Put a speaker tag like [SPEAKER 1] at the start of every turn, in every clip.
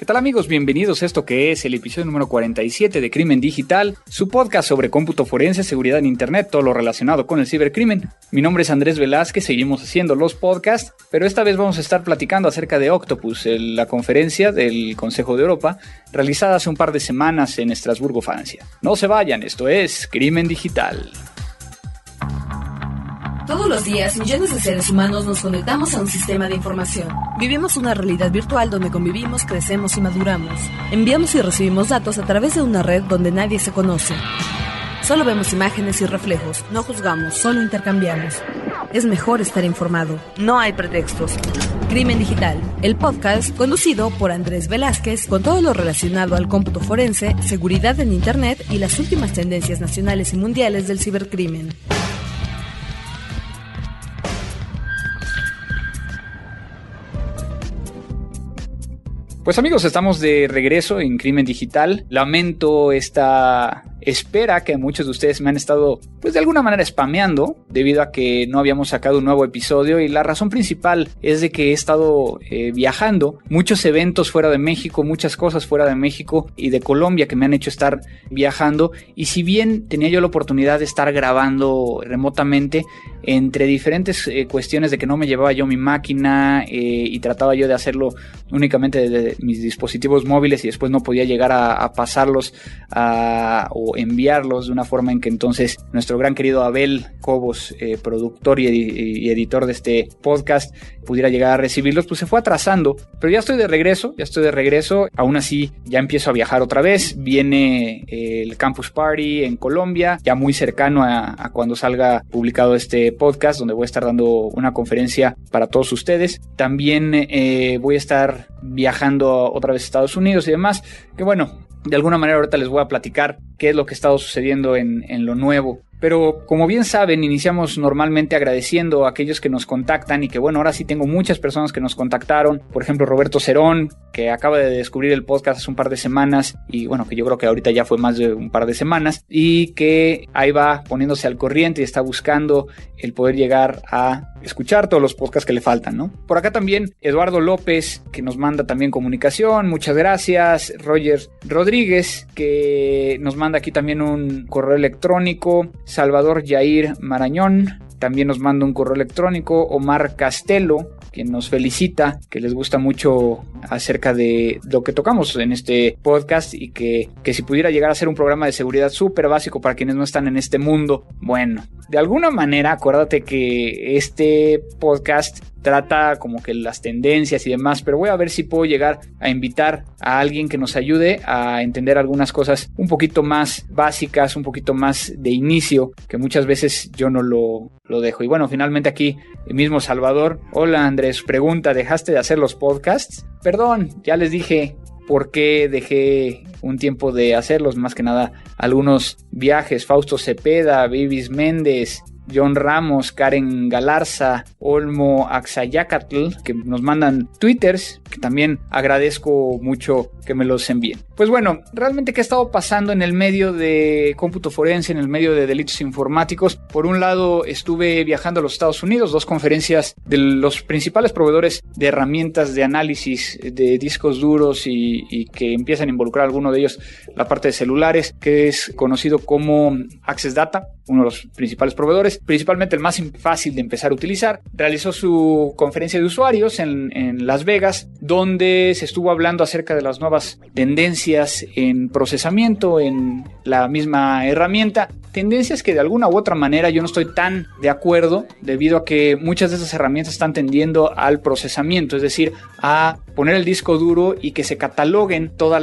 [SPEAKER 1] ¿Qué tal amigos? Bienvenidos a esto que es el episodio número 47 de Crimen Digital, su podcast sobre cómputo forense, seguridad en Internet, todo lo relacionado con el cibercrimen. Mi nombre es Andrés Velázquez, seguimos haciendo los podcasts, pero esta vez vamos a estar platicando acerca de Octopus, la conferencia del Consejo de Europa, realizada hace un par de semanas en Estrasburgo, Francia. No se vayan, esto es Crimen Digital.
[SPEAKER 2] Todos los días, millones de seres humanos nos conectamos a un sistema de información. Vivimos una realidad virtual donde convivimos, crecemos y maduramos. Enviamos y recibimos datos a través de una red donde nadie se conoce. Solo vemos imágenes y reflejos, no juzgamos, solo intercambiamos. Es mejor estar informado, no hay pretextos. Crimen Digital, el podcast conducido por Andrés Velázquez con todo lo relacionado al cómputo forense, seguridad en Internet y las últimas tendencias nacionales y mundiales del cibercrimen.
[SPEAKER 1] Pues amigos, estamos de regreso en Crimen Digital. Lamento esta espera que muchos de ustedes me han estado, pues de alguna manera spameando, debido a que no habíamos sacado un nuevo episodio. Y la razón principal es de que he estado eh, viajando, muchos eventos fuera de México, muchas cosas fuera de México y de Colombia que me han hecho estar viajando. Y si bien tenía yo la oportunidad de estar grabando remotamente, entre diferentes eh, cuestiones de que no me llevaba yo mi máquina eh, y trataba yo de hacerlo únicamente desde mis dispositivos móviles y después no podía llegar a, pasarlos o enviarlos de una forma en que entonces nuestro gran querido Abel Cobos, eh, productor y, editor de este podcast, pudiera llegar a recibirlos, pues se fue atrasando. Pero ya estoy de regreso, ya estoy de regreso. Aún así, ya empiezo a viajar otra vez. Viene el Campus Party en Colombia, ya muy cercano a, a cuando salga publicado este podcast donde voy a estar dando una conferencia para todos ustedes. También eh, voy a estar viajando otra vez Estados Unidos y demás. Que bueno, de alguna manera ahorita les voy a platicar qué es lo que ha estado sucediendo en, en lo nuevo pero como bien saben, iniciamos normalmente agradeciendo a aquellos que nos contactan y que bueno, ahora sí tengo muchas personas que nos contactaron. Por ejemplo, Roberto Cerón, que acaba de descubrir el podcast hace un par de semanas y bueno, que yo creo que ahorita ya fue más de un par de semanas y que ahí va poniéndose al corriente y está buscando el poder llegar a escuchar todos los podcasts que le faltan, ¿no? Por acá también Eduardo López, que nos manda también comunicación, muchas gracias. Roger Rodríguez, que nos manda aquí también un correo electrónico. Salvador Jair Marañón, también nos manda un correo electrónico. Omar Castelo, quien nos felicita, que les gusta mucho acerca de lo que tocamos en este podcast y que, que si pudiera llegar a ser un programa de seguridad súper básico para quienes no están en este mundo, bueno, de alguna manera acuérdate que este podcast trata como que las tendencias y demás, pero voy a ver si puedo llegar a invitar a alguien que nos ayude a entender algunas cosas un poquito más básicas, un poquito más de inicio, que muchas veces yo no lo, lo dejo. Y bueno, finalmente aquí el mismo Salvador. Hola Andrés, pregunta, ¿dejaste de hacer los podcasts? Perdón, ya les dije por qué dejé un tiempo de hacerlos, más que nada algunos viajes, Fausto Cepeda, Vivis Méndez, John Ramos, Karen Galarza, Olmo Axayacatl, que nos mandan twitters, que también agradezco mucho que me los envíen. Pues bueno, realmente qué ha estado pasando en el medio de cómputo forense, en el medio de delitos informáticos. Por un lado, estuve viajando a los Estados Unidos, dos conferencias de los principales proveedores de herramientas de análisis de discos duros y, y que empiezan a involucrar alguno de ellos la parte de celulares, que es conocido como Access Data, uno de los principales proveedores principalmente el más fácil de empezar a utilizar, realizó su conferencia de usuarios en, Las Vegas, donde se estuvo hablando acerca de las nuevas tendencias en procesamiento en la misma herramienta. Tendencias que de alguna u otra manera yo no estoy tan de acuerdo debido a que muchas de esas herramientas están tendiendo al procesamiento, es decir, a poner el disco duro y que se cataloguen todos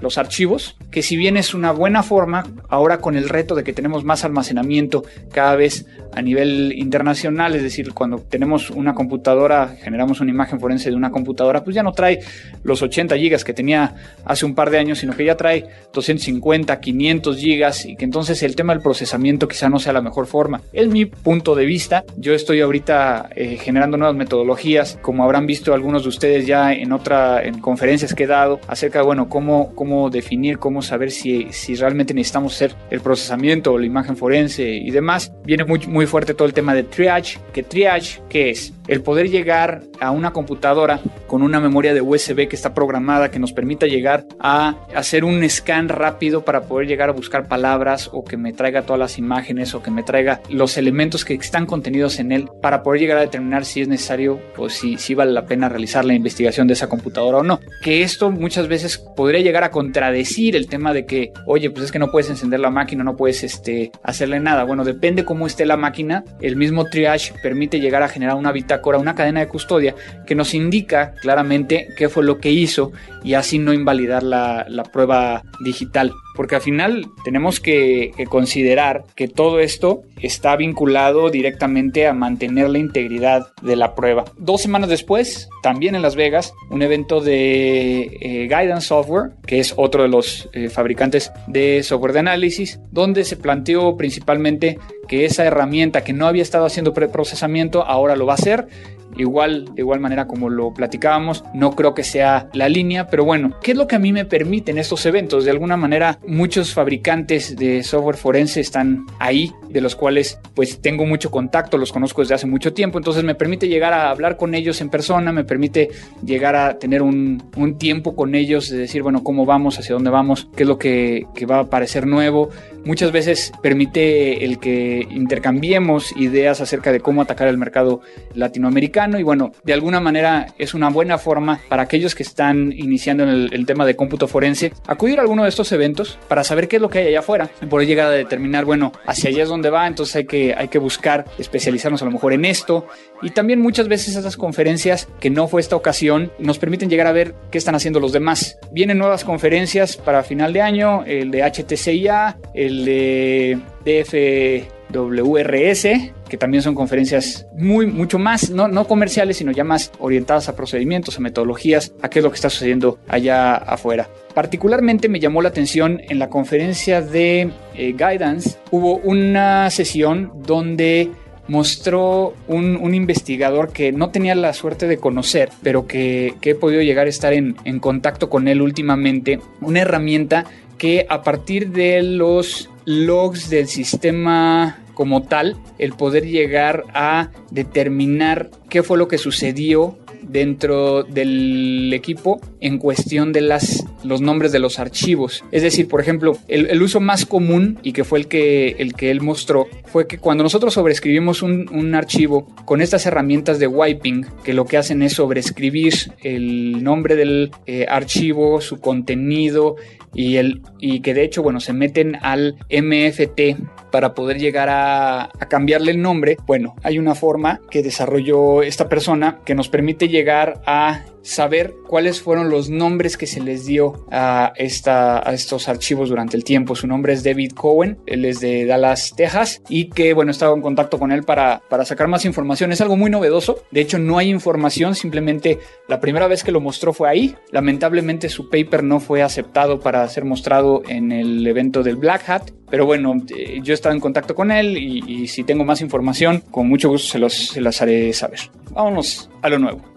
[SPEAKER 1] los archivos, que si bien es una buena forma, ahora con el reto de que tenemos más almacenamiento cada vez a nivel internacional, es decir, cuando tenemos una computadora, generamos una imagen forense de una computadora, pues ya no trae los 80 gigas que tenía hace un par de años, sino que ya trae 250, 500 gigas y que entonces el tema del procesamiento quizá no sea la mejor forma. Es mi punto de vista. Yo estoy ahorita eh, generando nuevas metodologías, como habrán visto algunos de ustedes ya en otra en conferencias que he dado acerca de bueno cómo cómo definir, cómo saber si, si realmente necesitamos hacer el procesamiento o la imagen forense y demás. Viene muy, muy fuerte todo el tema de triage, que triage, ¿qué es? El poder llegar a una computadora con una memoria de USB que está programada, que nos permita llegar a hacer un scan rápido para poder llegar a buscar palabras o que me traiga todas las imágenes o que me traiga los elementos que están contenidos en él para poder llegar a determinar si es necesario o si, si vale la pena realizar la investigación de esa computadora o no. Que esto muchas veces podría llegar a contradecir el tema de que, oye, pues es que no puedes encender la máquina, no puedes este, hacerle nada. Bueno, depende cómo esté la máquina. El mismo triage permite llegar a generar una bitácora, una cadena de custodia que nos indica claramente qué fue lo que hizo y así no invalidar la, la prueba digital porque al final tenemos que, considerar que todo esto está vinculado directamente a mantener la integridad de la prueba. Dos semanas después, también en Las Vegas, un evento de eh, Guidance Software, que es otro de los eh, fabricantes de software de análisis, donde se planteó principalmente que esa herramienta que no había estado haciendo preprocesamiento ahora lo va a hacer igual, de igual manera como lo platicábamos, no creo que sea la línea, pero bueno, ¿qué es lo que a mí me permiten estos eventos? De alguna manera, muchos fabricantes de software forense están ahí, de los cuales pues tengo mucho contacto, los conozco desde hace mucho tiempo, entonces me permite llegar a hablar con ellos en persona, me permite llegar a tener un, un tiempo con ellos, de decir, bueno, cómo vamos, hacia dónde vamos, qué es lo que, que va a parecer nuevo. Muchas veces permite el que intercambiemos ideas acerca de cómo atacar el mercado latinoamericano y bueno, de alguna manera es una buena forma para aquellos que están iniciando en el, tema de cómputo forense acudir a alguno de estos eventos para saber qué es lo que hay allá afuera y poder llegar a determinar, bueno, hacia allá es donde va, entonces hay que, hay que buscar especializarnos a lo mejor en esto y también muchas veces esas conferencias, que no fue esta ocasión, nos permiten llegar a ver qué están haciendo los demás. Vienen nuevas conferencias para final de año, el de HTCIA, el de DF WRS, que también son conferencias muy, mucho más, no, no comerciales, sino ya más orientadas a procedimientos, a metodologías, a qué es lo que está sucediendo allá afuera. Particularmente me llamó la atención en la conferencia de eh, Guidance, hubo una sesión donde mostró un, investigador que no tenía la suerte de conocer, pero que, que he podido llegar a estar en, en contacto con él últimamente, una herramienta que a partir de los logs del sistema como tal, el poder llegar a determinar qué fue lo que sucedió dentro del equipo en cuestión de las, los nombres de los archivos. Es decir, por ejemplo, el, uso más común y que fue el que, el que él mostró fue que cuando nosotros sobreescribimos un, un archivo con estas herramientas de wiping, que lo que hacen es sobreescribir el nombre del eh, archivo, su contenido, y, el, y que de hecho, bueno, se meten al MFT para poder llegar a, a, cambiarle el nombre. Bueno, hay una forma que desarrolló esta persona que nos permite llegar a saber cuáles fueron los nombres que se les dio a, esta, a estos archivos durante el tiempo. Su nombre es David Cohen, él es de Dallas, Texas, y que bueno, estaba en contacto con él para, para sacar más información. Es algo muy novedoso, de hecho no hay información, simplemente la primera vez que lo mostró fue ahí. Lamentablemente su paper no fue aceptado para ser mostrado en el evento del Black Hat, pero bueno, eh, yo he estado en contacto con él y, si tengo más información, con mucho gusto se, los, se las haré saber. Vámonos a lo nuevo.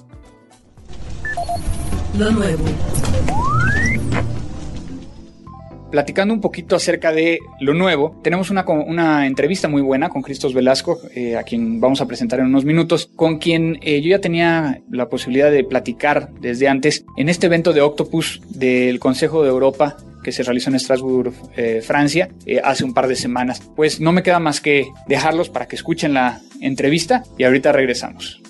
[SPEAKER 1] Lo nuevo. Platicando un poquito acerca de lo nuevo, tenemos una, una entrevista muy buena con Cristos Velasco, eh, a quien vamos a presentar en unos minutos, con quien eh, yo ya tenía la posibilidad de platicar desde antes en este evento de Octopus del Consejo de Europa que se realizó en Estrasburgo, eh, Francia, hace un par de semanas. Pues no me queda más que dejarlos para que escuchen la entrevista y ahorita regresamos.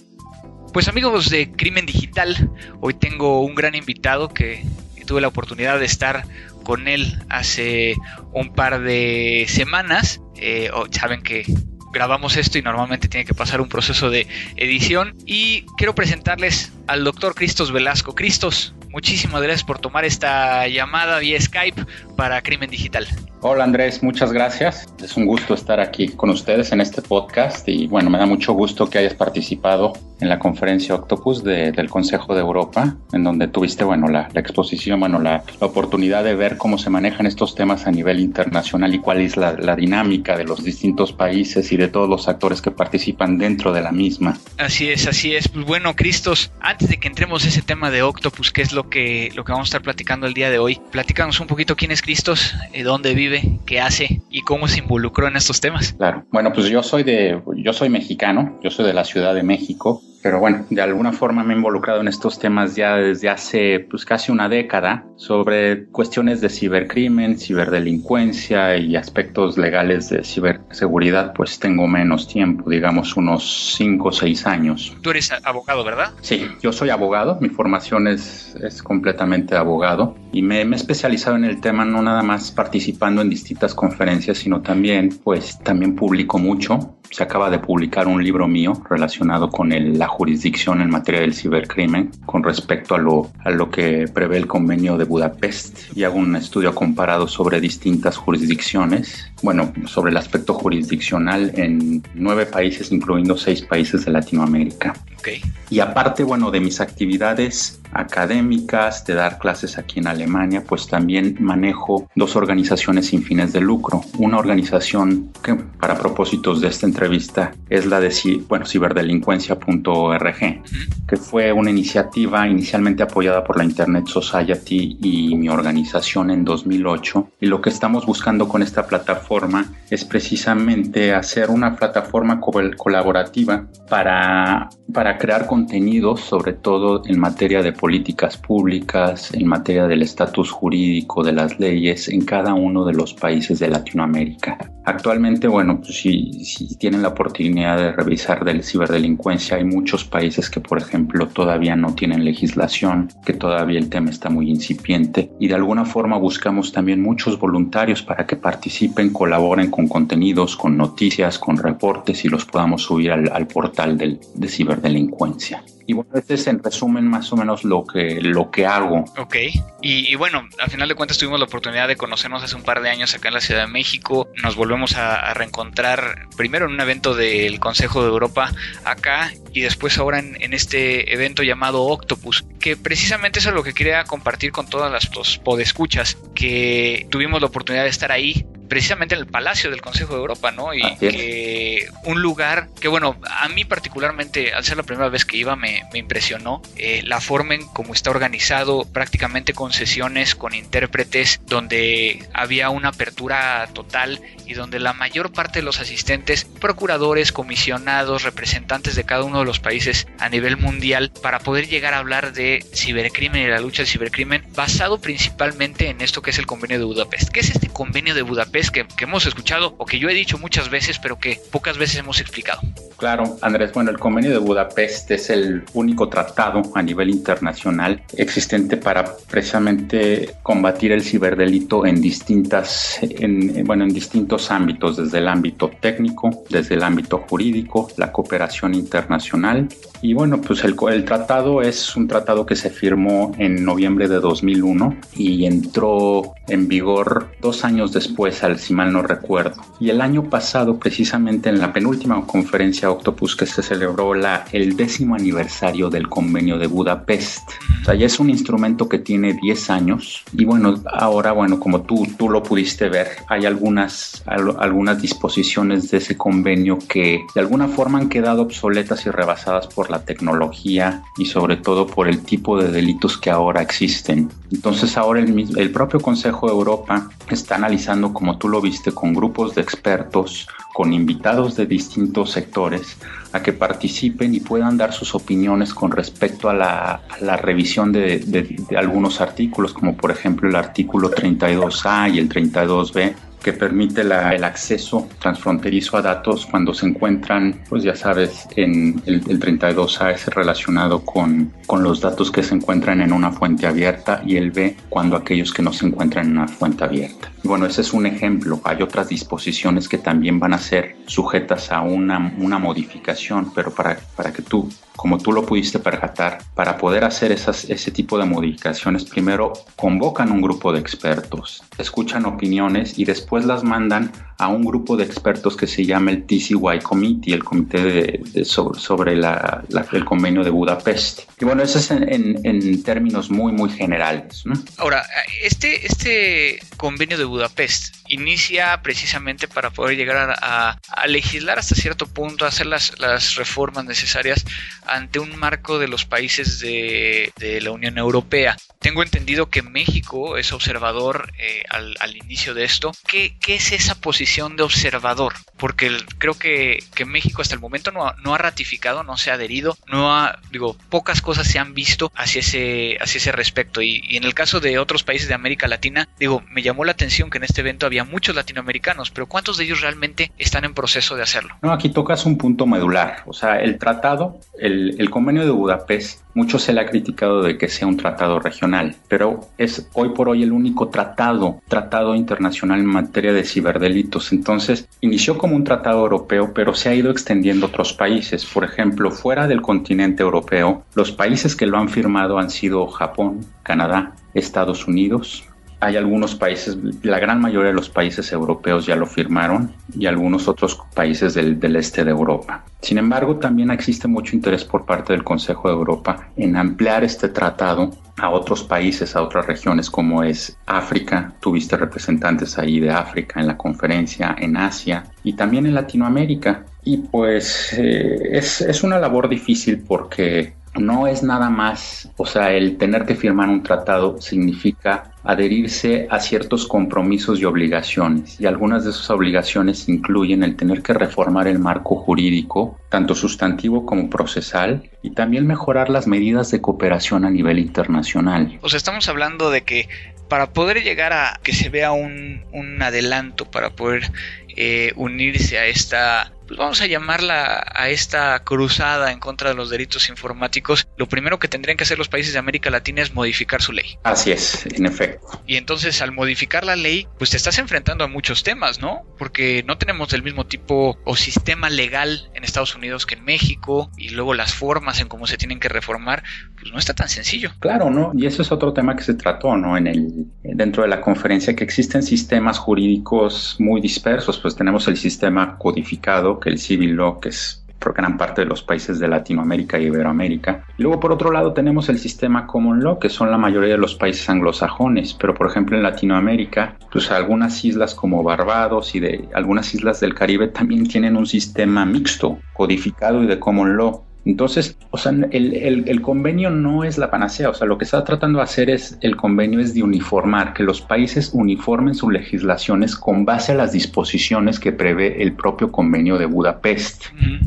[SPEAKER 1] Pues amigos de Crimen Digital, hoy tengo un gran invitado que tuve la oportunidad de estar con él hace un par de semanas. Eh, saben que grabamos esto y normalmente tiene que pasar un proceso de edición. Y quiero presentarles al doctor Cristos Velasco. Cristos, muchísimas gracias por tomar esta llamada vía Skype para Crimen Digital.
[SPEAKER 3] Hola Andrés, muchas gracias. Es un gusto estar aquí con ustedes en este podcast y bueno, me da mucho gusto que hayas participado en la conferencia Octopus del Consejo de Europa, en donde tuviste, bueno, la, exposición, bueno, la, oportunidad de ver cómo se manejan estos temas a nivel internacional y cuál es la, la, dinámica de los distintos países y de todos los actores que participan dentro de la misma.
[SPEAKER 1] Así es, así es. Bueno, Cristos, antes de que entremos a ese tema de Octopus, que es lo que, lo que vamos a estar platicando el día de hoy, platícanos un poquito quién es Cristos, eh, dónde vive, qué hace
[SPEAKER 4] y cómo se involucró en estos temas.
[SPEAKER 3] Claro. Bueno, pues yo soy de, yo soy mexicano, yo soy de la Ciudad de México pero bueno, de alguna forma me he involucrado en estos temas ya desde hace pues casi una década sobre cuestiones de cibercrimen, ciberdelincuencia y aspectos legales de ciberseguridad, pues tengo menos tiempo, digamos unos 5 o 6 años.
[SPEAKER 4] Tú eres abogado, ¿verdad?
[SPEAKER 3] Sí, yo soy abogado, mi formación es, es completamente abogado y me, me, he especializado en el tema no nada más participando en distintas conferencias, sino también pues también publico mucho. Se acaba de publicar un libro mío relacionado con el, la jurisdicción en materia del cibercrimen con respecto a lo, a lo que prevé el convenio de Budapest y hago un estudio comparado sobre distintas jurisdicciones, bueno, sobre el aspecto jurisdiccional en nueve países, incluyendo seis países de Latinoamérica.
[SPEAKER 4] Okay.
[SPEAKER 3] Y aparte, bueno, de mis actividades académicas, de dar clases aquí en Alemania, pues también manejo dos organizaciones sin fines de lucro. Una organización que para propósitos de esta entrevista es la de bueno, ciberdelincuencia.org, que fue una iniciativa inicialmente apoyada por la Internet Society y mi organización en 2008. Y lo que estamos buscando con esta plataforma es precisamente hacer una plataforma colaborativa para, para crear contenidos, sobre todo en materia de políticas públicas, en materia del estatus jurídico de las leyes en cada uno de los países de Latinoamérica. Actualmente, bueno, pues si, si tienen la oportunidad de revisar del ciberdelincuencia, hay muchos países que, por ejemplo, todavía no tienen legislación, que todavía el tema está muy incipiente y de alguna forma buscamos también muchos voluntarios para que participen, colaboren con contenidos, con noticias, con reportes y los podamos subir al, al portal del, de ciberdelincuencia. Y bueno, este es en resumen más o menos lo que, lo que hago.
[SPEAKER 4] Ok, y, bueno, al final de cuentas tuvimos la oportunidad de conocernos hace un par de años acá en la Ciudad de México. Nos volvemos a, reencontrar primero en un evento del Consejo de Europa acá y después ahora en, en, este evento llamado Octopus, que precisamente eso es lo que quería compartir con todas las podescuchas, que tuvimos la oportunidad de estar ahí precisamente en el Palacio del Consejo de Europa, ¿no? Y que un lugar que, bueno, a mí particularmente, al ser la primera vez que iba, me, impresionó eh, la forma en cómo está organizado, prácticamente con sesiones, con intérpretes, donde había una apertura total y donde la mayor parte de los asistentes, procuradores, comisionados, representantes de cada uno de los países a nivel mundial, para poder llegar a hablar de cibercrimen y la lucha del cibercrimen, basado principalmente en esto que es el convenio de Budapest. ¿Qué es este convenio de Budapest? Que, hemos escuchado o que yo he dicho muchas veces, pero que pocas veces hemos explicado.
[SPEAKER 3] Claro, Andrés, bueno, el convenio de Budapest es el único tratado a nivel internacional existente para precisamente combatir el ciberdelito en distintas, en, bueno, en distintos ámbitos, desde el ámbito técnico, desde el ámbito jurídico, la cooperación internacional. Y bueno, pues el, el tratado es un tratado que se firmó en noviembre de 2001 y entró en vigor dos años después si mal no recuerdo. Y el año pasado, precisamente en la penúltima conferencia Octopus que se celebró la, el décimo aniversario del convenio de Budapest. O sea, ya es un instrumento que tiene 10 años y bueno, ahora, bueno, como tú, tú lo pudiste ver, hay algunas, algunas disposiciones de ese convenio que de alguna forma han quedado obsoletas y rebasadas por la tecnología y sobre todo por el tipo de delitos que ahora existen. Entonces ahora el, el propio Consejo de Europa está analizando, como tú lo viste, con grupos de expertos, con invitados de distintos sectores, a que participen y puedan dar sus opiniones con respecto a la, revisión de, de algunos artículos, como por ejemplo el artículo 32A y el 32B, que permite la, el acceso transfronterizo a datos cuando se encuentran, pues ya sabes, en el, el 32A es relacionado con, con los datos que se encuentran en una fuente abierta y el B cuando aquellos que no se encuentran en una fuente abierta. bueno, ese es un ejemplo. Hay otras disposiciones que también van a ser sujetas a una, una modificación, pero para, para que tú como tú lo pudiste percatar, para poder hacer esas, ese tipo de modificaciones, primero convocan un grupo de expertos, escuchan opiniones y después las mandan a un grupo de expertos que se llama el TCY Committee, el comité de, sobre, la, el convenio de Budapest. Y bueno, eso es en, en, términos muy, muy generales.
[SPEAKER 4] Ahora, este, este convenio de Budapest inicia precisamente para poder llegar a, a, legislar hasta cierto punto, a hacer las, las reformas necesarias ante un marco de los países de, de la Unión Europea. Tengo entendido que México es observador eh, al, al, inicio de esto. ¿Qué, ¿Qué, es esa posición?
[SPEAKER 1] De observador, porque creo que, México hasta el momento no ha, ratificado, no se ha adherido, no ha, digo, pocas cosas se han visto hacia ese, hacia ese respecto. Y, en el caso de otros países de América Latina, digo, me llamó la atención que en este evento había muchos latinoamericanos, pero ¿cuántos de ellos realmente están en proceso de hacerlo?
[SPEAKER 3] No, aquí tocas un punto medular. O sea, el tratado, el convenio de Budapest, mucho se le ha criticado de que sea un tratado regional, pero es hoy por hoy el único tratado, tratado internacional en materia de ciberdelitos. Entonces, inició como un tratado europeo, pero se ha ido extendiendo a otros países. Por ejemplo, fuera del continente europeo, los países que lo han firmado han sido Japón, Canadá, Estados Unidos, hay algunos países, la gran mayoría de los países europeos ya lo firmaron y algunos otros países del, este de Europa. Sin embargo, también existe mucho interés por parte del Consejo de Europa en ampliar este tratado a otros países, a otras regiones como es África. Tuviste representantes ahí de África en la conferencia, en Asia y también en Latinoamérica. Y pues eh, es, es una labor difícil porque no es nada más, o sea, el tener que firmar un tratado significa adherirse a ciertos compromisos y obligaciones, y algunas de esas obligaciones incluyen el tener que reformar el marco jurídico, tanto sustantivo como procesal, y también mejorar las medidas de cooperación a nivel internacional.
[SPEAKER 1] O sea, estamos hablando de que para poder llegar a que se vea un, un adelanto, para poder eh, unirse a esta pues vamos a llamarla a esta cruzada en contra de los delitos informáticos, lo primero que tendrían que hacer los países de América Latina es modificar su ley.
[SPEAKER 3] Así es, en efecto.
[SPEAKER 1] Y entonces al modificar la ley, pues te estás enfrentando a muchos temas, ¿no? Porque no tenemos el mismo tipo o sistema legal en Estados Unidos que en México y luego las formas en cómo se tienen que reformar, pues no está tan sencillo.
[SPEAKER 3] Claro, ¿no? Y eso es otro tema que se trató, ¿no? En el dentro de la conferencia que existen sistemas jurídicos muy dispersos, pues tenemos el sistema codificado que el civil law, que es por gran parte de los países de Latinoamérica y Iberoamérica. Y luego, por otro lado, tenemos el sistema common law, que son la mayoría de los países anglosajones, pero por ejemplo en Latinoamérica, pues algunas islas como Barbados y de algunas islas del Caribe también tienen un sistema mixto, codificado y de common law. Entonces, o sea, el, el, el, convenio no es la panacea, o sea, lo que está tratando de hacer es, el convenio es de uniformar, que los países uniformen sus legislaciones con base a las disposiciones que prevé el propio convenio de Budapest. Uh -huh.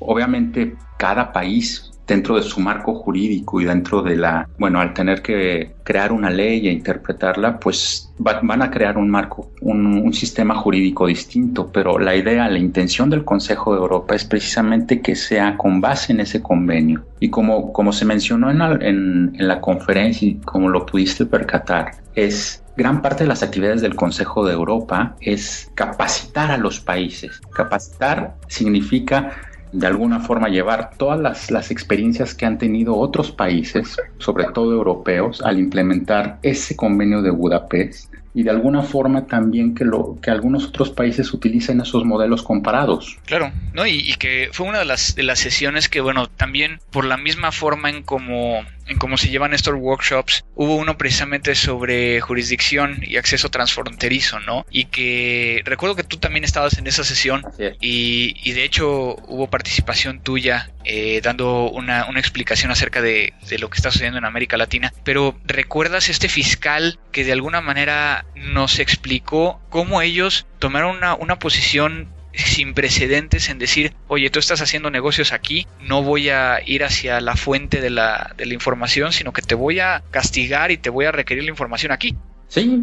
[SPEAKER 3] Obviamente, cada país dentro de su marco jurídico y dentro de la, bueno, al tener que crear una ley e interpretarla, pues va, van a crear un marco, un, un, sistema jurídico distinto, pero la idea, la intención del Consejo de Europa es precisamente que sea con base en ese convenio. Y como, como se mencionó en, en, en la conferencia y como lo pudiste percatar, es gran parte de las actividades del Consejo de Europa es capacitar a los países. Capacitar significa de alguna forma llevar todas las, las, experiencias que han tenido otros países, sobre todo europeos, al implementar ese convenio de Budapest y de alguna forma también que, lo, que algunos otros países utilicen esos modelos comparados.
[SPEAKER 1] Claro, ¿no? Y, y que fue una de las, de las sesiones que, bueno, también por la misma forma en cómo en cómo se llevan estos workshops, hubo uno precisamente sobre jurisdicción y acceso transfronterizo, ¿no? Y que recuerdo que tú también estabas en esa sesión y, y, de hecho hubo participación tuya eh, dando una, una, explicación acerca de, de, lo que está sucediendo en América Latina. Pero ¿recuerdas este fiscal que de alguna manera nos explicó cómo ellos tomaron una, una posición sin precedentes en decir, oye, tú estás haciendo negocios aquí, no voy a ir hacia la fuente de la, de la información, sino que te voy a castigar y te voy a requerir la información aquí.
[SPEAKER 3] Sí,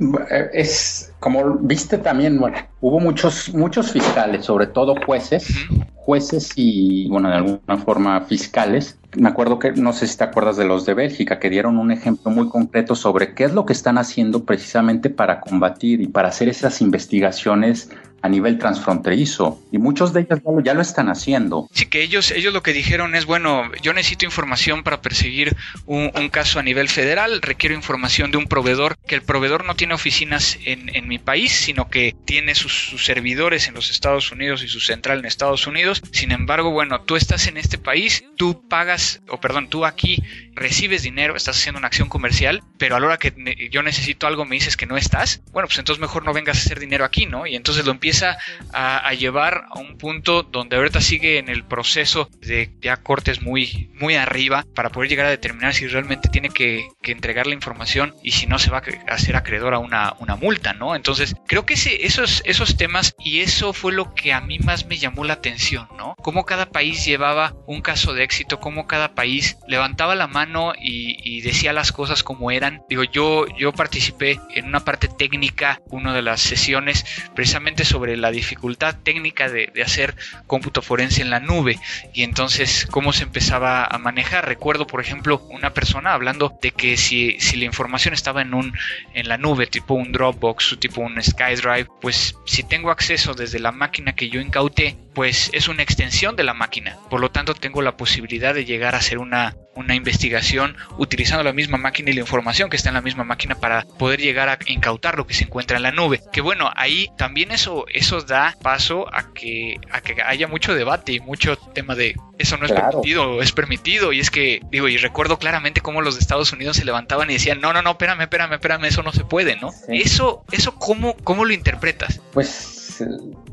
[SPEAKER 3] es como viste también, bueno, hubo muchos, muchos fiscales, sobre todo jueces, jueces y, bueno, de alguna forma fiscales. Me acuerdo que, no sé si te acuerdas de los de Bélgica, que dieron un ejemplo muy concreto sobre qué es lo que están haciendo precisamente para combatir y para hacer esas investigaciones a nivel transfronterizo y muchos de ellos ya lo, están haciendo.
[SPEAKER 1] Sí, que ellos, ellos lo que dijeron es, bueno, yo necesito información para perseguir un, caso a nivel federal, requiero información de un proveedor, que el proveedor no tiene oficinas en, en mi país, sino que tiene sus, sus, servidores en los Estados Unidos y su central en Estados Unidos. Sin embargo, bueno, tú estás en este país, tú pagas, o perdón, tú aquí recibes dinero, estás haciendo una acción comercial, pero a la hora que yo necesito algo me dices que no estás, bueno, pues entonces mejor no vengas a hacer dinero aquí, ¿no? Y entonces lo empiezas a, llevar a un punto donde ahorita sigue en el proceso de ya cortes muy, muy arriba para poder llegar a determinar si realmente tiene que, entregar la información y si no se va a hacer acreedor a una, una multa, ¿no? Entonces, creo que esos, esos temas y eso fue lo que a mí más me llamó la atención, ¿no? Cómo cada país llevaba un caso de éxito, cómo cada país levantaba la mano y, y decía las cosas como eran. Digo, yo, yo participé en una parte técnica, una de las sesiones, precisamente sobre la dificultad técnica de, hacer cómputo forense en la nube y entonces cómo se empezaba a manejar. Recuerdo, por ejemplo, una persona hablando de que si, si la información estaba en un en la nube, tipo un Dropbox o tipo un SkyDrive, pues si tengo acceso desde la máquina que yo incauté, pues es una extensión de la máquina. Por lo tanto, tengo la posibilidad de llegar a hacer una, una investigación utilizando la misma máquina y la información que está en la misma máquina para poder llegar a incautar lo que se encuentra en la nube. Que bueno, ahí también eso, eso da paso a que, a que haya mucho debate y mucho tema de eso no es permitido, es permitido. Y es que, digo, y recuerdo claramente cómo los de Estados Unidos se levantaban y decían, no, no, no, espérame, espérame, espérame, eso no se puede, ¿no? Eso, eso, ¿cómo, ¿cómo lo interpretas?
[SPEAKER 3] Pues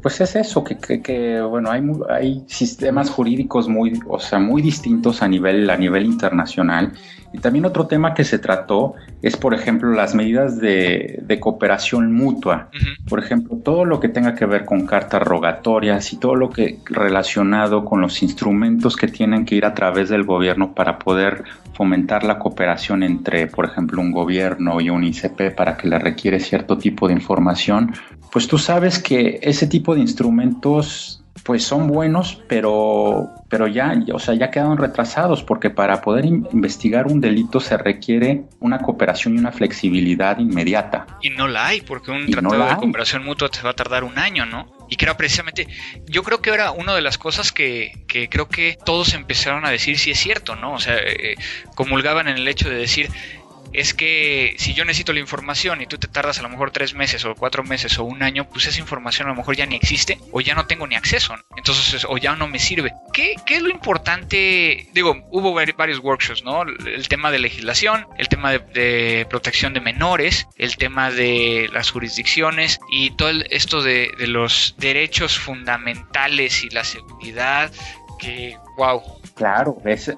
[SPEAKER 3] pues es eso, que, que, bueno, hay, hay sistemas jurídicos muy, o sea, muy distintos a nivel, a nivel internacional. Y también otro tema que se trató es, por ejemplo, las medidas de, cooperación mutua. Por ejemplo, todo lo que tenga que ver con cartas rogatorias y todo lo que relacionado con los instrumentos que tienen que ir a través del gobierno para poder fomentar la cooperación entre, por ejemplo, un gobierno y un ICP para que le requiere cierto tipo de información, pues tú sabes que ese tipo de instrumentos pues son buenos, pero, pero ya, o sea, ya quedaron retrasados porque para poder investigar un delito se requiere una cooperación y una flexibilidad inmediata.
[SPEAKER 1] Y no la hay, porque un tratado de cooperación mutua te va a tardar un año, ¿no? Y que era precisamente, yo creo que era una de las cosas que, que creo que todos empezaron a decir si es cierto, ¿no? O sea, eh, comulgaban en el hecho de decir, es que si yo necesito la información y tú te tardas a lo mejor tres meses o cuatro meses o un año, pues esa información a lo mejor ya ni existe o ya no tengo ni acceso. Entonces, o ya no me sirve. ¿Qué, qué es lo importante? Digo, hubo varios workshops, ¿no? El tema de legislación, el tema de, protección de menores, el tema de las jurisdicciones y todo esto de, de los derechos fundamentales y la seguridad wow,
[SPEAKER 3] Claro, es,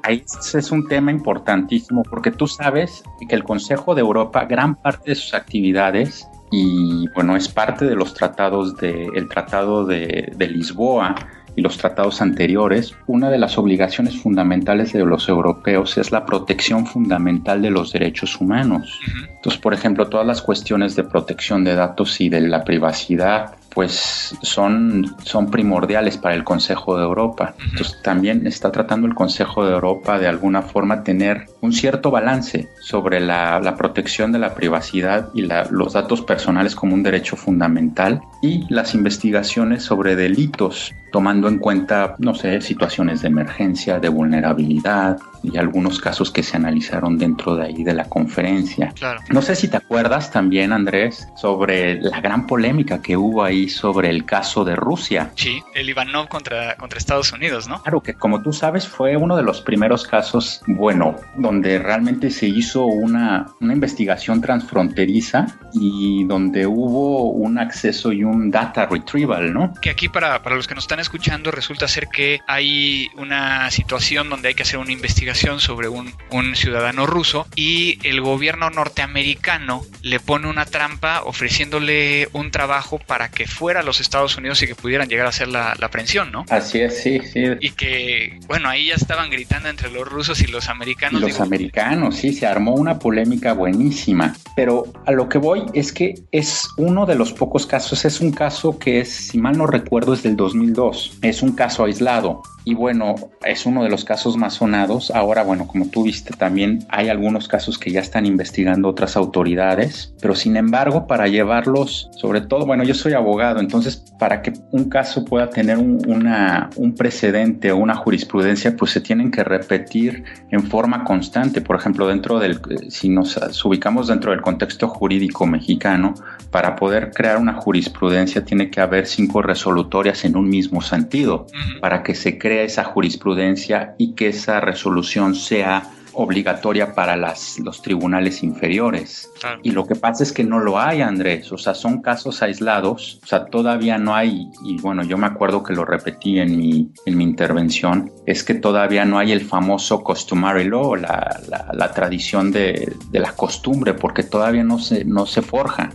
[SPEAKER 3] es un tema importantísimo porque tú sabes que el Consejo de Europa, gran parte de sus actividades, y bueno, es parte de los tratados del Tratado de, Lisboa, y los tratados anteriores, una de las obligaciones fundamentales de los europeos es la protección fundamental de los derechos humanos. Entonces, por ejemplo, todas las cuestiones de protección de datos y de la privacidad, pues son, son primordiales para el Consejo de Europa. Entonces también está tratando el Consejo de Europa de alguna forma tener un cierto balance sobre la, protección de la privacidad y los datos personales como un derecho fundamental y las investigaciones sobre delitos tomando en cuenta, no sé, situaciones de emergencia, de vulnerabilidad, y algunos casos que se analizaron dentro de ahí de la conferencia. No sé si te acuerdas también, Andrés, sobre la gran polémica que hubo ahí sobre el caso de Rusia.
[SPEAKER 1] Sí, el Ivanov contra, contra Estados Unidos, ¿no?
[SPEAKER 3] Claro, que como tú sabes fue uno de los primeros casos, bueno, donde realmente se hizo una, una investigación transfronteriza y donde hubo un acceso y un data retrieval, ¿no?
[SPEAKER 1] Que aquí para, para los que nos están escuchando resulta ser que hay una situación donde hay que hacer una investigación sobre un, ciudadano ruso y el gobierno norteamericano le pone una trampa ofreciéndole un trabajo para que fuera a los Estados Unidos y que pudieran llegar a hacer la, la aprehensión, ¿no?
[SPEAKER 3] Así es, sí, sí.
[SPEAKER 1] Y que, bueno, ahí ya estaban gritando entre los rusos y los americanos.
[SPEAKER 3] los americanos, sí, se armó una polémica buenísima. Pero a lo que voy es que es uno de los pocos casos, es un caso que es, si mal no recuerdo, es del 2002. Es un caso aislado. Y bueno, es uno de los casos más sonados. Ahora, bueno, como tú viste, también hay algunos casos que ya están investigando otras autoridades, pero sin embargo, para llevarlos, sobre todo, bueno, yo soy abogado, entonces para que un caso pueda tener un, una, un precedente o una jurisprudencia, pues se tienen que repetir en forma constante. Por ejemplo, dentro del, si nos ubicamos dentro del contexto jurídico mexicano, para poder crear una jurisprudencia tiene que haber cinco resolutorias en un mismo sentido, para que se cree esa jurisprudencia y que esa resolución sea obligatoria para las, los tribunales inferiores. Y lo que pasa es que no lo hay, Andrés. O sea, son casos aislados. O sea, todavía no hay, y bueno, yo me acuerdo que lo repetí en mi, en mi intervención, es que todavía no hay el famoso customary law, la, la, tradición de, de, la costumbre, porque todavía no se, no se forja.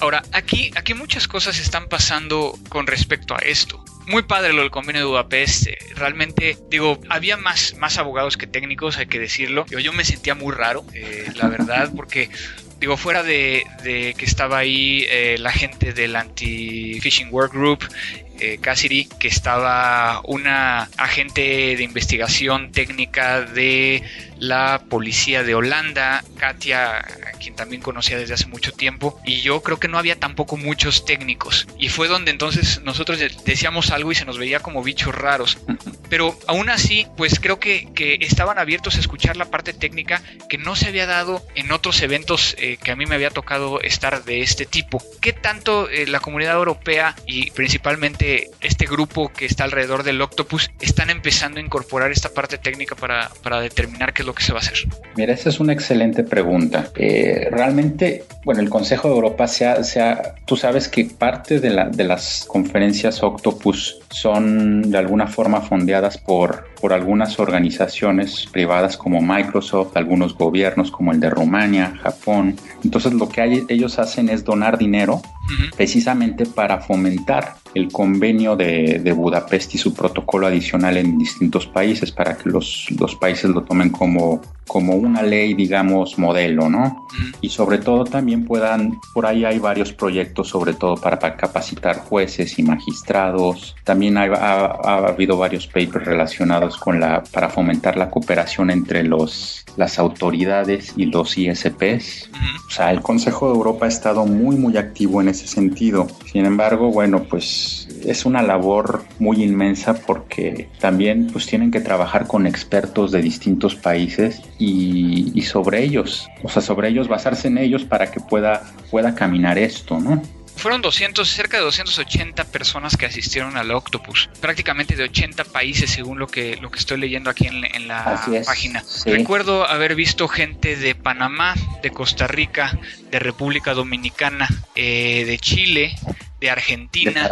[SPEAKER 4] Ahora, aquí, aquí muchas cosas están pasando con respecto a esto muy padre lo del convenio de Budapest. Eh, realmente, digo, había más, más abogados que técnicos, hay que decirlo. Yo, yo me sentía muy raro, eh, la verdad, porque digo, fuera de, que estaba ahí eh, la gente del Anti-Phishing Work Group, eh, Cassidy, que estaba una agente de investigación técnica de la policía de Holanda, Katia, quien también conocía desde hace mucho tiempo, y yo creo que no había tampoco muchos técnicos. Y fue donde entonces nosotros decíamos algo y se nos veía como bichos raros. Pero aún así, pues creo que, que estaban abiertos a escuchar la parte técnica que no se había dado en otros eventos eh, que a mí me había tocado estar de este tipo. ¿Qué tanto eh, la comunidad europea y principalmente este grupo que está alrededor del Octopus están empezando a incorporar esta parte técnica para, para determinar qué es lo que se va a hacer?
[SPEAKER 3] Mira, esa es una excelente pregunta. Eh, realmente, bueno, el Consejo de Europa se ha, tú sabes que parte de, de las conferencias Octopus son de alguna forma fondeadas por, por algunas organizaciones privadas como Microsoft, algunos gobiernos como el de Rumania, Japón. Entonces lo que ellos hacen es donar dinero precisamente para fomentar el convenio de, Budapest y su protocolo adicional en distintos países para que los, los países lo tomen como, como una ley, digamos, modelo, ¿no? Y sobre todo también puedan, por ahí hay varios proyectos, sobre todo para, capacitar jueces y magistrados. También ha, habido varios papers relacionados con la, para fomentar la cooperación entre los, las autoridades y los ISPs. O sea, el Consejo de Europa ha estado muy, muy activo en ese sentido. Sin embargo, bueno, pues es una labor muy inmensa porque también pues tienen que trabajar con expertos de distintos países y, sobre ellos, o sea, sobre ellos, basarse en ellos para que pueda, pueda caminar esto, ¿no?
[SPEAKER 4] Fueron 200, cerca de 280 personas que asistieron al Octopus, prácticamente de 80 países según lo que, lo que estoy leyendo aquí en, la página. Recuerdo haber visto gente de Panamá, de Costa Rica, de República Dominicana, eh, de Chile, de Argentina,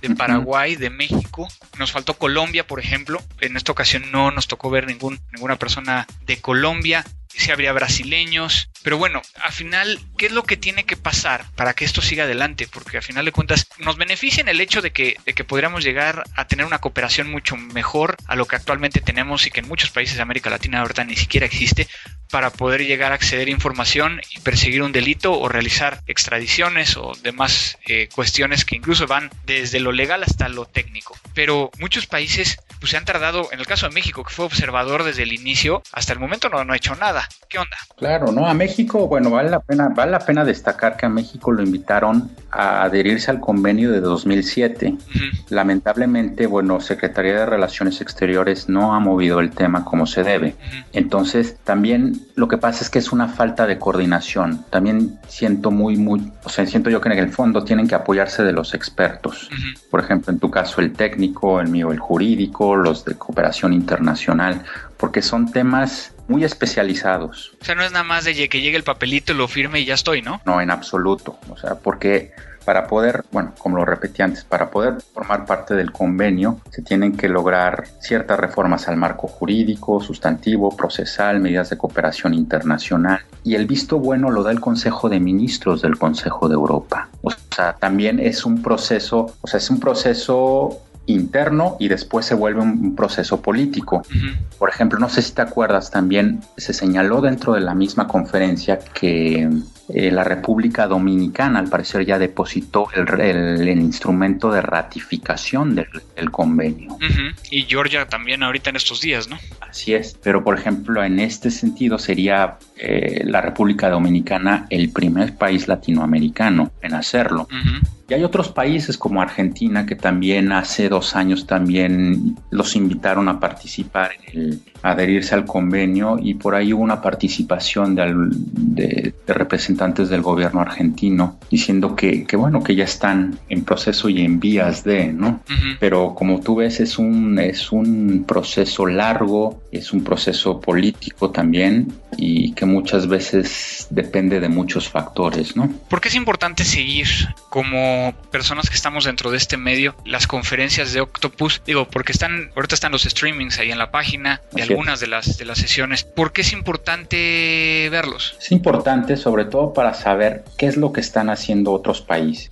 [SPEAKER 4] de Paraguay, de, México. Nos faltó Colombia, por ejemplo. En esta ocasión no nos tocó ver ningún, ninguna persona de Colombia. Sí habría brasileños. Pero bueno, al final, ¿qué es lo que tiene que pasar para que esto siga adelante? Porque al final de cuentas nos beneficia en el hecho de que, de que podríamos llegar a tener una cooperación mucho mejor a lo que actualmente tenemos y que en muchos países de América Latina ahorita ni siquiera existe para poder llegar a acceder a información y perseguir un delito o realizar extradiciones o demás eh, cuestiones que incluso van desde lo legal hasta lo técnico. Pero muchos países pues, se han tardado, en el caso de México, que fue observador desde el inicio, hasta el momento no, no ha hecho nada. ¿Qué onda?
[SPEAKER 3] Claro, no, a México, bueno, vale la pena, vale la pena destacar que a México lo invitaron a adherirse al convenio de 2007. Lamentablemente, bueno, Secretaría de Relaciones Exteriores no ha movido el tema como se debe. Entonces, también lo que pasa es que es una falta de coordinación. También siento muy, muy, o sea, siento yo que en el fondo tienen que apoyarse de los expertos. Por ejemplo, en tu caso el técnico, el mío el jurídico, los de cooperación internacional, porque son temas muy especializados.
[SPEAKER 4] O sea, no es nada más de que llegue el papelito, lo firme y ya estoy, ¿no?
[SPEAKER 3] No, en absoluto. O sea, porque para poder, bueno, como lo repetí antes, para poder formar parte del convenio se tienen que lograr ciertas reformas al marco jurídico, sustantivo, procesal, medidas de cooperación internacional. Y el visto bueno lo da el Consejo de Ministros del Consejo de Europa. O sea, también es un proceso, o sea, es un proceso interno y después se vuelve un proceso político. Por ejemplo, no sé si te acuerdas, también se señaló dentro de la misma conferencia que eh, la República Dominicana al parecer ya depositó el, instrumento de ratificación del, convenio.
[SPEAKER 4] Y Georgia también ahorita en estos días, ¿no?
[SPEAKER 3] Así es, pero por ejemplo en este sentido sería eh, la República Dominicana el primer país latinoamericano en hacerlo. Y hay otros países como Argentina que también hace dos años también los invitaron a participar en el adherirse al convenio y por ahí hubo una participación de, de, de representantes del gobierno argentino diciendo que, que bueno, que ya están en proceso y en vías de, ¿no? Pero como tú ves, es un, es un proceso largo, es un proceso político también y que muchas veces depende de muchos factores, ¿no?
[SPEAKER 4] ¿Por qué es importante seguir como personas que estamos dentro de este medio las conferencias de Octopus? Digo, porque están, ahorita están los streamings ahí en la página de algunas de las, de las sesiones. ¿Por qué es importante verlos?
[SPEAKER 3] Es importante sobre todo para saber qué es lo que están haciendo otros países.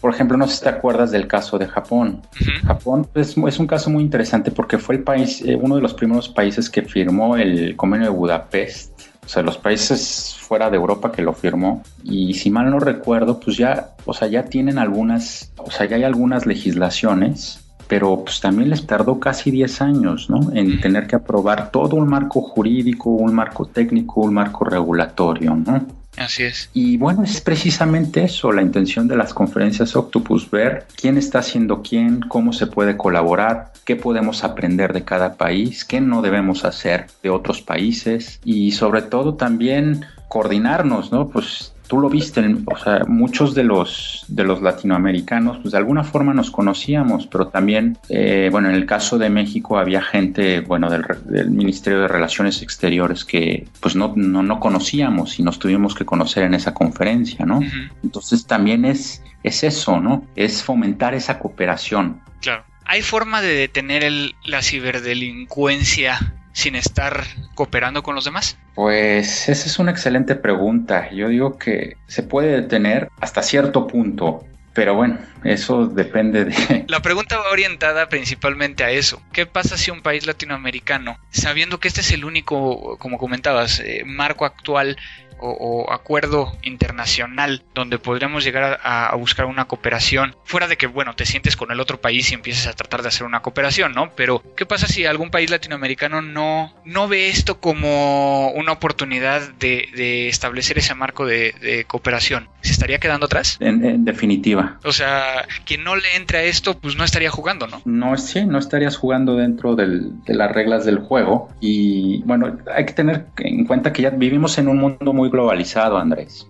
[SPEAKER 3] Por ejemplo, no sé si te acuerdas del caso de Japón. Japón es, es, un caso muy interesante porque fue el país, eh, uno de los primeros países que firmó el convenio de Budapest o sea, los países fuera de Europa que lo firmó y si mal no recuerdo, pues ya, o sea, ya tienen algunas, o sea, ya hay algunas legislaciones pero pues también les tardó casi 10 años, ¿no? En tener que aprobar todo un marco jurídico, un marco técnico, un marco regulatorio, ¿no?
[SPEAKER 4] Así es.
[SPEAKER 3] Y bueno, es precisamente eso, la intención de las conferencias Octopus, ver quién está haciendo quién, cómo se puede colaborar, qué podemos aprender de cada país, qué no debemos hacer de otros países y sobre todo también coordinarnos, ¿no? Pues tú lo viste, o sea, muchos de los, de los latinoamericanos, pues de alguna forma nos conocíamos, pero también, eh, bueno, en el caso de México había gente, bueno, del, Ministerio de Relaciones Exteriores que pues no, no, no, conocíamos y nos tuvimos que conocer en esa conferencia, ¿no? Entonces también es, es eso, ¿no? Es fomentar esa cooperación.
[SPEAKER 4] Claro. ¿Hay forma de detener el, la ciberdelincuencia sin estar cooperando con los demás?
[SPEAKER 3] Pues esa es una excelente pregunta. Yo digo que se puede detener hasta cierto punto. Pero bueno, eso depende de...
[SPEAKER 4] La pregunta va orientada principalmente a eso. ¿Qué pasa si un país latinoamericano, sabiendo que este es el único, como comentabas, eh, marco actual o, acuerdo internacional donde podríamos llegar a, buscar una cooperación, fuera de que, bueno, te sientes con el otro país y empieces a tratar de hacer una cooperación, ¿no? Pero, ¿qué pasa si algún país latinoamericano no, no ve esto como una oportunidad de, establecer ese marco de, cooperación? ¿Se estaría quedando atrás?
[SPEAKER 3] En, definitiva.
[SPEAKER 4] O sea, quien no le entre a esto, pues no estaría jugando, ¿no?
[SPEAKER 3] No, sí, no estarías jugando dentro de las reglas del juego. Y bueno, hay que tener en cuenta que ya vivimos en un mundo muy globalizado, Andrés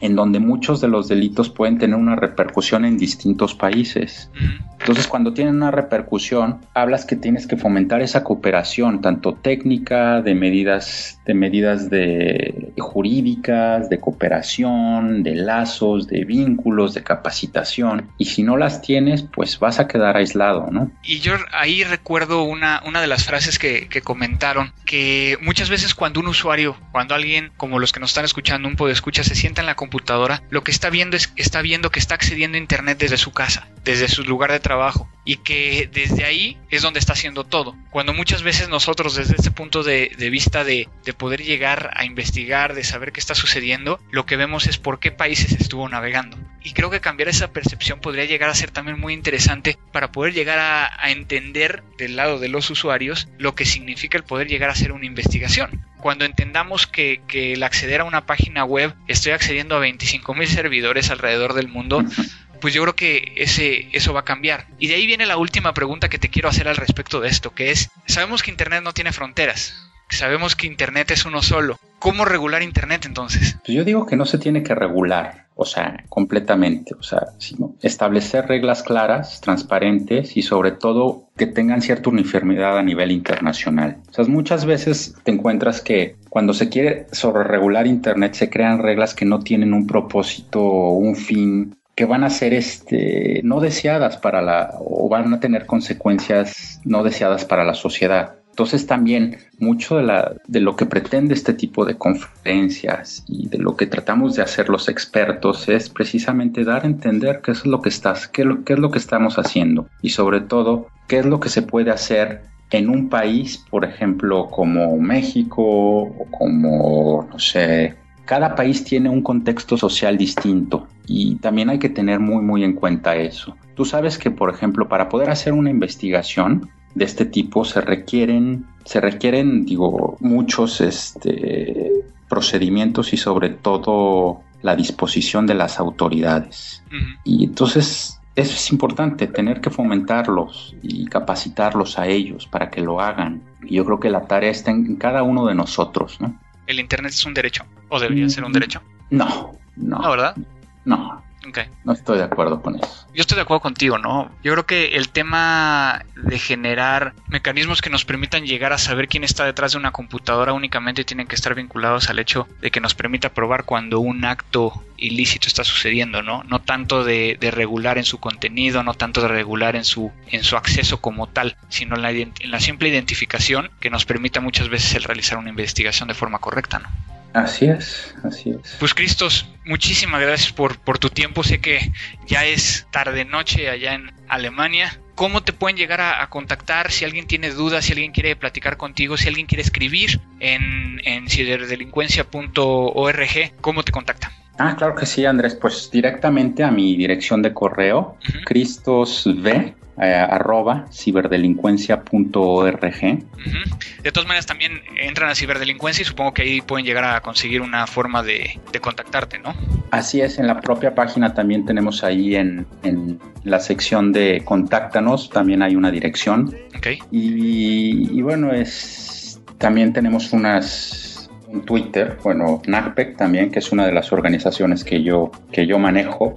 [SPEAKER 3] en donde muchos de los delitos pueden tener una repercusión en distintos países. Entonces, cuando tienen una repercusión, hablas que tienes que fomentar esa cooperación, tanto técnica, de medidas, de medidas de jurídicas, de cooperación, de lazos, de vínculos, de capacitación. Y si no las tienes, pues vas a quedar aislado, ¿no?
[SPEAKER 4] Y yo ahí recuerdo una, una de las frases que, que comentaron, que muchas veces cuando un usuario, cuando alguien como los que nos están escuchando, un poco escucha, se sienta en la computadora, lo que está viendo es está viendo que está accediendo a internet desde su casa, desde su lugar de trabajo y que desde ahí es donde está haciendo todo. Cuando muchas veces nosotros desde este punto de, vista de, de, poder llegar a investigar, de saber qué está sucediendo, lo que vemos es por qué países estuvo navegando. Y creo que cambiar esa percepción podría llegar a ser también muy interesante para poder llegar a, a entender del lado de los usuarios lo que significa el poder llegar a hacer una investigación cuando entendamos que, que, el acceder a una página web, estoy accediendo a 25.000 servidores alrededor del mundo, pues yo creo que ese, eso va a cambiar. Y de ahí viene la última pregunta que te quiero hacer al respecto de esto, que es, sabemos que Internet no tiene fronteras, sabemos que Internet es uno solo. ¿Cómo regular Internet entonces?
[SPEAKER 3] Pues yo digo que no se tiene que regular, o sea, completamente, o sea, sino establecer reglas claras, transparentes y sobre todo que tengan cierta uniformidad a nivel internacional. O sea, muchas veces te encuentras que cuando se quiere sobre regular Internet se crean reglas que no tienen un propósito o un fin que van a ser este, no deseadas para la, o van a tener consecuencias no deseadas para la sociedad. Entonces también mucho de, lo que pretende este tipo de conferencias y de lo que tratamos de hacer los expertos es precisamente dar a entender qué es lo que estás, qué es lo que estamos haciendo y sobre todo qué es lo que se puede hacer en un país, por ejemplo, como México o como, no sé, cada país tiene un contexto social distinto y también hay que tener muy muy en cuenta eso. Tú sabes que, por ejemplo, para poder hacer una investigación de este tipo se requieren, se requieren, digo, muchos este, procedimientos y sobre todo la disposición de las autoridades. Y entonces eso es importante, tener que fomentarlos y capacitarlos a ellos para que lo hagan. Y yo creo que la tarea está en cada uno de nosotros, ¿no?
[SPEAKER 4] ¿El Internet es un derecho? ¿O debería ser un derecho?
[SPEAKER 3] No, No.
[SPEAKER 1] No, ¿verdad?
[SPEAKER 3] No. No estoy de acuerdo con eso.
[SPEAKER 1] Yo estoy de acuerdo contigo, ¿no? Yo creo que el tema de generar mecanismos que nos permitan llegar a saber quién está detrás de una computadora únicamente tienen que estar vinculados al hecho de que nos permita probar cuando un acto ilícito está sucediendo, ¿no? No tanto de, de regular en su contenido, no tanto de regular en su, en su acceso como tal, sino en la, en la simple identificación que nos permita muchas veces el realizar una investigación de forma correcta, ¿no?
[SPEAKER 3] Así es, así es.
[SPEAKER 1] Pues Cristos, muchísimas gracias por, por tu tiempo. Sé que ya es tarde noche allá en Alemania. ¿Cómo te pueden llegar a, a, contactar si alguien tiene dudas, si alguien quiere platicar contigo, si alguien quiere escribir en, en ciberdelincuencia.org? ¿Cómo te contacta?
[SPEAKER 3] Ah, claro que sí, Andrés. Pues directamente a mi dirección de correo, uh -huh. cristosv eh, arroba ciberdelincuencia.org.
[SPEAKER 1] De todas maneras, también entran a ciberdelincuencia y supongo que ahí pueden llegar a conseguir una forma de, de contactarte, ¿no?
[SPEAKER 3] Así es, en la propia página también tenemos ahí en, en la sección de contáctanos, también hay una dirección.
[SPEAKER 1] Okay.
[SPEAKER 3] Y, y bueno, es también tenemos unas un Twitter, bueno, NACPEC también, que es una de las organizaciones que yo, que yo manejo.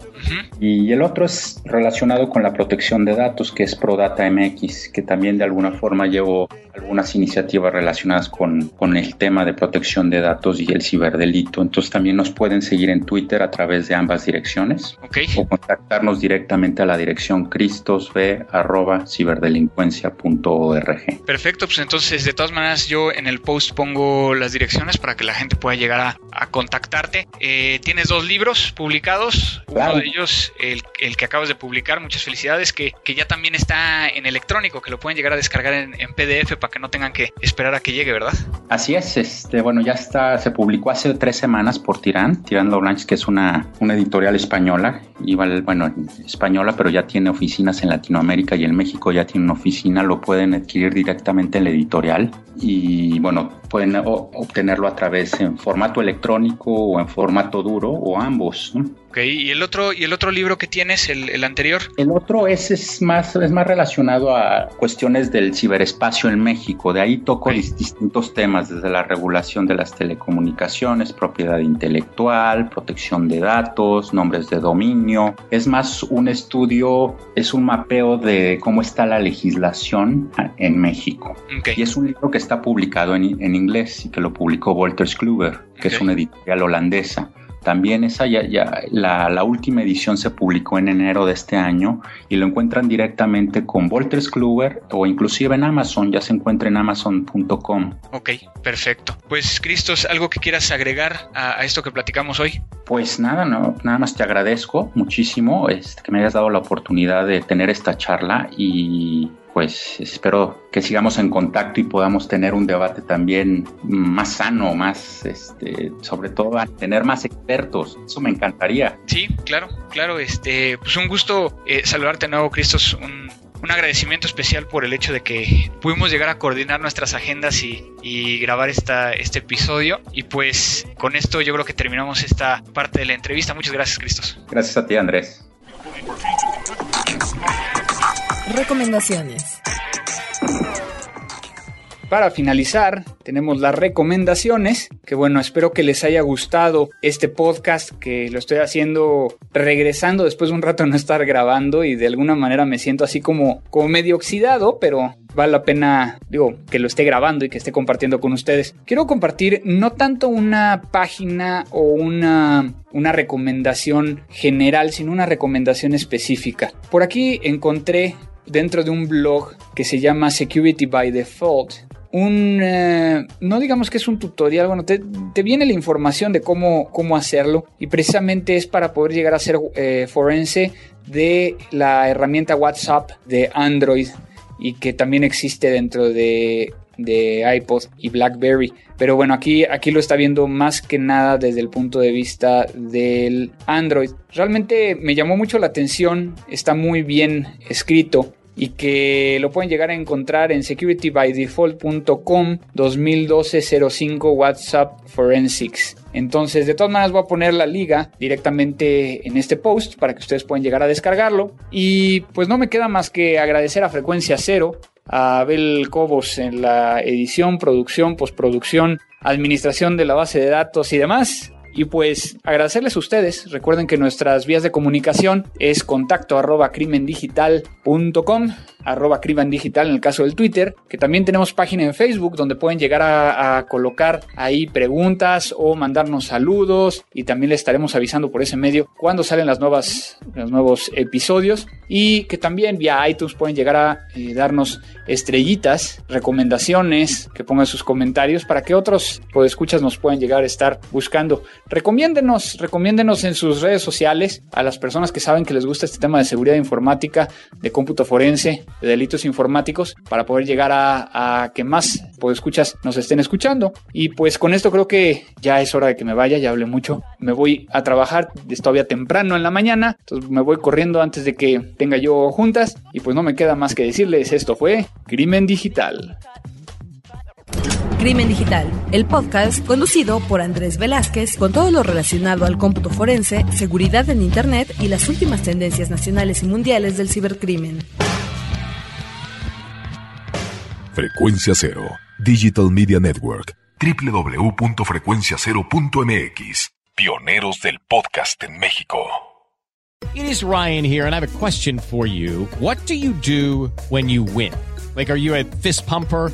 [SPEAKER 3] Y el otro es relacionado con la protección de datos, que es ProData MX, que también de alguna forma llevo algunas iniciativas relacionadas con, con el tema de protección de datos y el ciberdelito. Entonces también nos pueden seguir en Twitter a través de ambas direcciones.
[SPEAKER 1] Okay.
[SPEAKER 3] O contactarnos directamente a la dirección cristosv.ciberdelincuencia.org.
[SPEAKER 1] Perfecto, pues entonces de todas maneras yo en el post pongo las direcciones para que la gente pueda llegar a, a contactarte. Eh, tienes dos libros publicados,
[SPEAKER 3] claro.
[SPEAKER 1] uno de ellos el, el, que acabas de publicar, muchas felicidades, que, que, ya también está en electrónico, que lo pueden llegar a descargar en, en, PDF para que no tengan que esperar a que llegue, ¿verdad?
[SPEAKER 3] Así es, este, bueno, ya está, se publicó hace tres semanas por Tirán, Tirán Loblanche, que es una, una editorial española, igual, bueno, española, pero ya tiene oficinas en Latinoamérica y en México ya tiene una oficina, lo pueden adquirir directamente en la editorial y bueno, pueden obtenerlo a través en formato electrónico o en formato duro o ambos.
[SPEAKER 1] Ok, ¿y el otro, y el otro libro que tienes, el, el anterior?
[SPEAKER 3] El otro es, es, más, es más relacionado a cuestiones del ciberespacio en México. De ahí toco okay. distintos temas, desde la regulación de las telecomunicaciones, propiedad intelectual, protección de datos, nombres de dominio. Es más un estudio, es un mapeo de cómo está la legislación en México.
[SPEAKER 1] Okay.
[SPEAKER 3] Y es un libro que está publicado en, en inglés y que lo publicó Wolters Kluwer, que okay. es una editorial holandesa. También esa ya, ya la, la, última edición se publicó en enero de este año y lo encuentran directamente con Wolters Kluwer o inclusive en Amazon, ya se encuentra en amazon.com.
[SPEAKER 1] Ok, perfecto. Pues Cristos, ¿algo que quieras agregar a, a, esto que platicamos hoy?
[SPEAKER 3] Pues nada, no, nada más te agradezco muchísimo este, que me hayas dado la oportunidad de tener esta charla y pues espero que sigamos en contacto y podamos tener un debate también más sano, más, este, sobre todo a tener más expertos. Eso me encantaría.
[SPEAKER 1] Sí, claro, claro. Este, pues un gusto eh, saludarte de nuevo, Cristos. Un, un, agradecimiento especial por el hecho de que pudimos llegar a coordinar nuestras agendas y, y grabar esta, este episodio. Y pues con esto yo creo que terminamos esta parte de la entrevista. Muchas gracias, Cristos.
[SPEAKER 3] Gracias a ti, Andrés.
[SPEAKER 2] Recomendaciones.
[SPEAKER 1] Para finalizar, tenemos las recomendaciones, que bueno, espero que les haya gustado este podcast, que lo estoy haciendo regresando después de un rato no estar grabando y de alguna manera me siento así como, como medio oxidado, pero vale la pena, digo, que lo esté grabando y que esté compartiendo con ustedes. Quiero compartir no tanto una página o una, una recomendación general, sino una recomendación específica. Por aquí encontré dentro de un blog que se llama Security by Default. Un, eh, no digamos que es un tutorial, bueno, te, te, viene la información de cómo, cómo hacerlo y precisamente es para poder llegar a ser eh, forense de la herramienta WhatsApp de Android y que también existe dentro de, de iPod y BlackBerry. Pero bueno, aquí, aquí lo está viendo más que nada desde el punto de vista del Android. Realmente me llamó mucho la atención, está muy bien escrito y que lo pueden llegar a encontrar en securitybydefault.com 2012-05 WhatsApp Forensics. Entonces, de todas maneras, voy a poner la liga directamente en este post para que ustedes puedan llegar a descargarlo. Y pues no me queda más que agradecer a Frecuencia Cero, a Abel Cobos en la edición, producción, postproducción, administración de la base de datos y demás. Y pues agradecerles a ustedes. Recuerden que nuestras vías de comunicación es contacto arroba crimendigital.com, arroba crimendigital en el caso del Twitter, que también tenemos página en Facebook donde pueden llegar a, a colocar ahí preguntas o mandarnos saludos y también les estaremos avisando por ese medio cuando salen las nuevas, los nuevos episodios y que también vía iTunes pueden llegar a eh, darnos estrellitas, recomendaciones, que pongan sus comentarios para que otros escuchas nos puedan llegar a estar buscando. Recomiéndenos, recomiéndenos en sus redes sociales a las personas que saben que les gusta este tema de seguridad informática, de cómputo forense, de delitos informáticos, para poder llegar a, que más escuchas nos estén escuchando. Y pues con esto creo que ya es hora de que me vaya, ya hablé mucho. Me voy a trabajar, es todavía temprano en la mañana, entonces me voy corriendo antes de que tenga yo juntas y pues no me queda más que decirles, esto fue Crimen Digital.
[SPEAKER 2] Crimen Digital, el podcast conducido por Andrés Velázquez con todo lo relacionado al cómputo forense, seguridad en Internet y las últimas tendencias nacionales y mundiales del cibercrimen.
[SPEAKER 5] Frecuencia Cero, Digital Media Network, www.frecuenciacero.mx, pioneros del podcast en México.
[SPEAKER 6] It is Ryan here and I have a question for you. What do you do when you win? Like, are you a fist pumper?